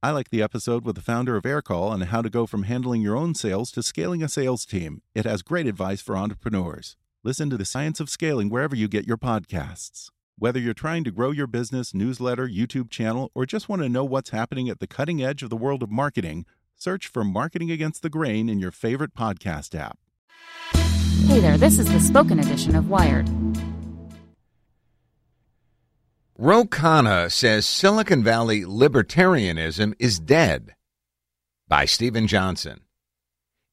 I like the episode with the founder of Aircall on how to go from handling your own sales to scaling a sales team. It has great advice for entrepreneurs. Listen to the science of scaling wherever you get your podcasts. Whether you're trying to grow your business, newsletter, YouTube channel, or just want to know what's happening at the cutting edge of the world of marketing, search for Marketing Against the Grain in your favorite podcast app. Hey there, this is the spoken edition of Wired. Ro Khanna says Silicon Valley libertarianism is dead. By Steven Johnson.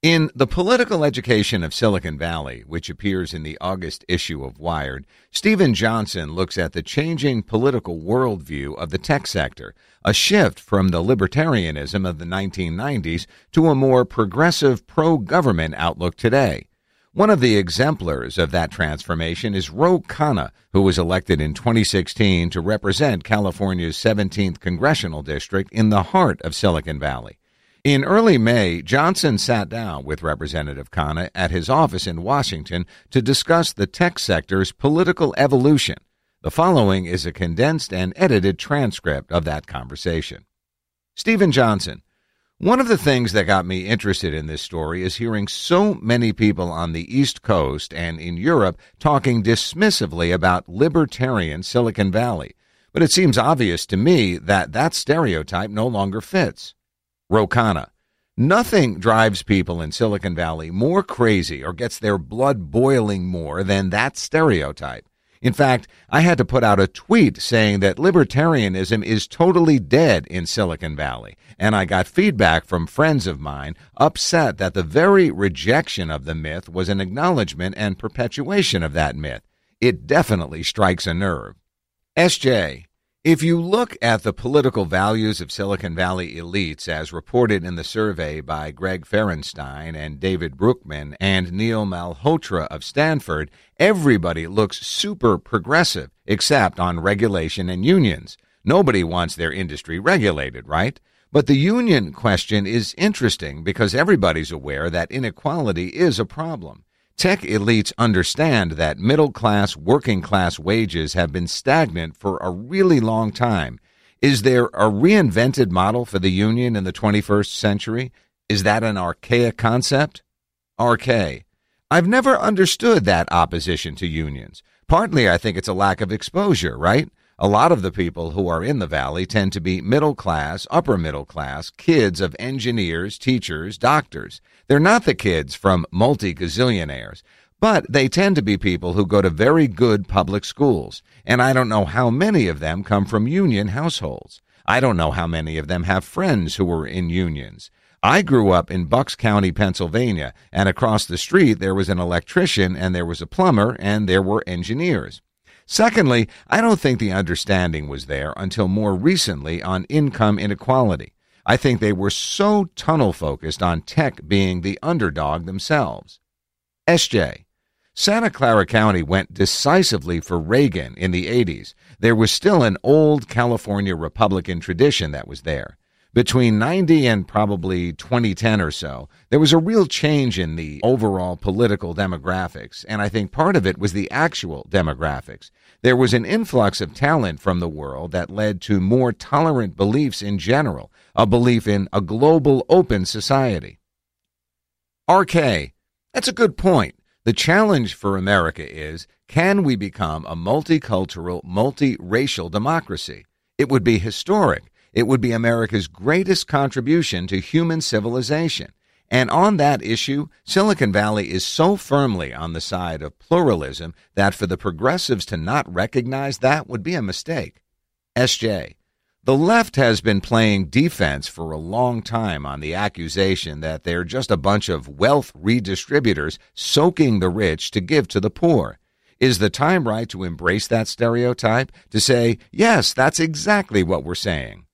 In The Political Education of Silicon Valley, which appears in the August issue of Wired, Steven Johnson looks at the changing political worldview of the tech sector, a shift from the libertarianism of the 1990s to a more progressive pro government outlook today. One of the exemplars of that transformation is Ro Khanna, who was elected in 2016 to represent California's 17th congressional district in the heart of Silicon Valley. In early May, Johnson sat down with Representative Khanna at his office in Washington to discuss the tech sector's political evolution. The following is a condensed and edited transcript of that conversation. Steven Johnson. One of the things that got me interested in this story is hearing so many people on the East Coast and in Europe talking dismissively about libertarian Silicon Valley. But it seems obvious to me that that stereotype no longer fits. Ro Khanna. Nothing drives people in Silicon Valley more crazy or gets their blood boiling more than that stereotype. In fact, I had to put out a tweet saying that libertarianism is totally dead in Silicon Valley, and I got feedback from friends of mine upset that the very rejection of the myth was an acknowledgement and perpetuation of that myth. It definitely strikes a nerve. SJ, if you look at the political values of Silicon Valley elites as reported in the survey by Greg Ferenstein and David Broockman and Neil Malhotra of Stanford, everybody looks super progressive except on regulation and unions. Nobody wants their industry regulated, right? But the union question is interesting because everybody's aware that inequality is a problem. Tech elites understand that middle class, working class wages have been stagnant for a really long time. Is there a reinvented model for the union in the 21st century? Is that an archaic concept? RK. I've never understood that opposition to unions. Partly, I think it's a lack of exposure, right? A lot of the people who are in the valley tend to be middle class, upper middle class, kids of engineers, teachers, doctors. They're not the kids from multi gazillionaires, but they tend to be people who go to very good public schools. And I don't know how many of them come from union households. I don't know how many of them have friends who were in unions. I grew up in Bucks County, Pennsylvania, and across the street there was an electrician and there was a plumber and there were engineers. Secondly, I don't think the understanding was there until more recently on income inequality. I think they were so tunnel focused on tech being the underdog themselves. SJ. Santa Clara County went decisively for Reagan in the 80s. There was still an old California Republican tradition that was there between 90 and probably 2010 or so, there was a real change in the overall political demographics. And I think part of it was the actual demographics. There was an influx of talent from the world that led to more tolerant beliefs in general, a belief in a global open society. RK, that's a good point. The challenge for America is can we become a multicultural, multiracial democracy? It would be historic it would be America's greatest contribution to human civilization. And on that issue, Silicon Valley is so firmly on the side of pluralism that for the progressives to not recognize that would be a mistake. SJ. The left has been playing defense for a long time on the accusation that they're just a bunch of wealth redistributors soaking the rich to give to the poor. Is the time right to embrace that stereotype? To say, yes, that's exactly what we're saying?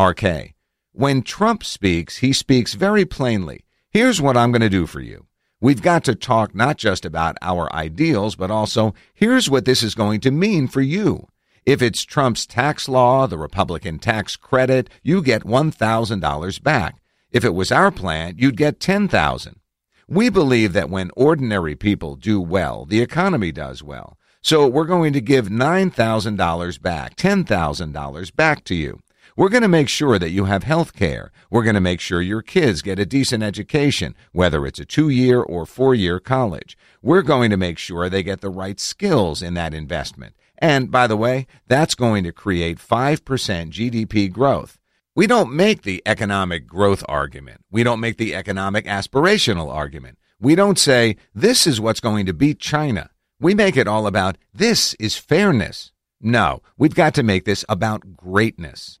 RK. When Trump speaks, he speaks very plainly. Here's what I'm going to do for you. We've got to talk not just about our ideals, but also here's what this is going to mean for you. If it's Trump's tax law, the Republican tax credit, you get $1,000 back. If it was our plan, you'd get 10,000. We believe that when ordinary people do well, the economy does well. So we're going to give $9,000 back, $10,000 back to you. We're going to make sure that you have health care. We're going to make sure your kids get a decent education, whether it's a two year or four year college. We're going to make sure they get the right skills in that investment. And by the way, that's going to create 5% GDP growth. We don't make the economic growth argument. We don't make the economic aspirational argument. We don't say, this is what's going to beat China. We make it all about, this is fairness. No, we've got to make this about greatness.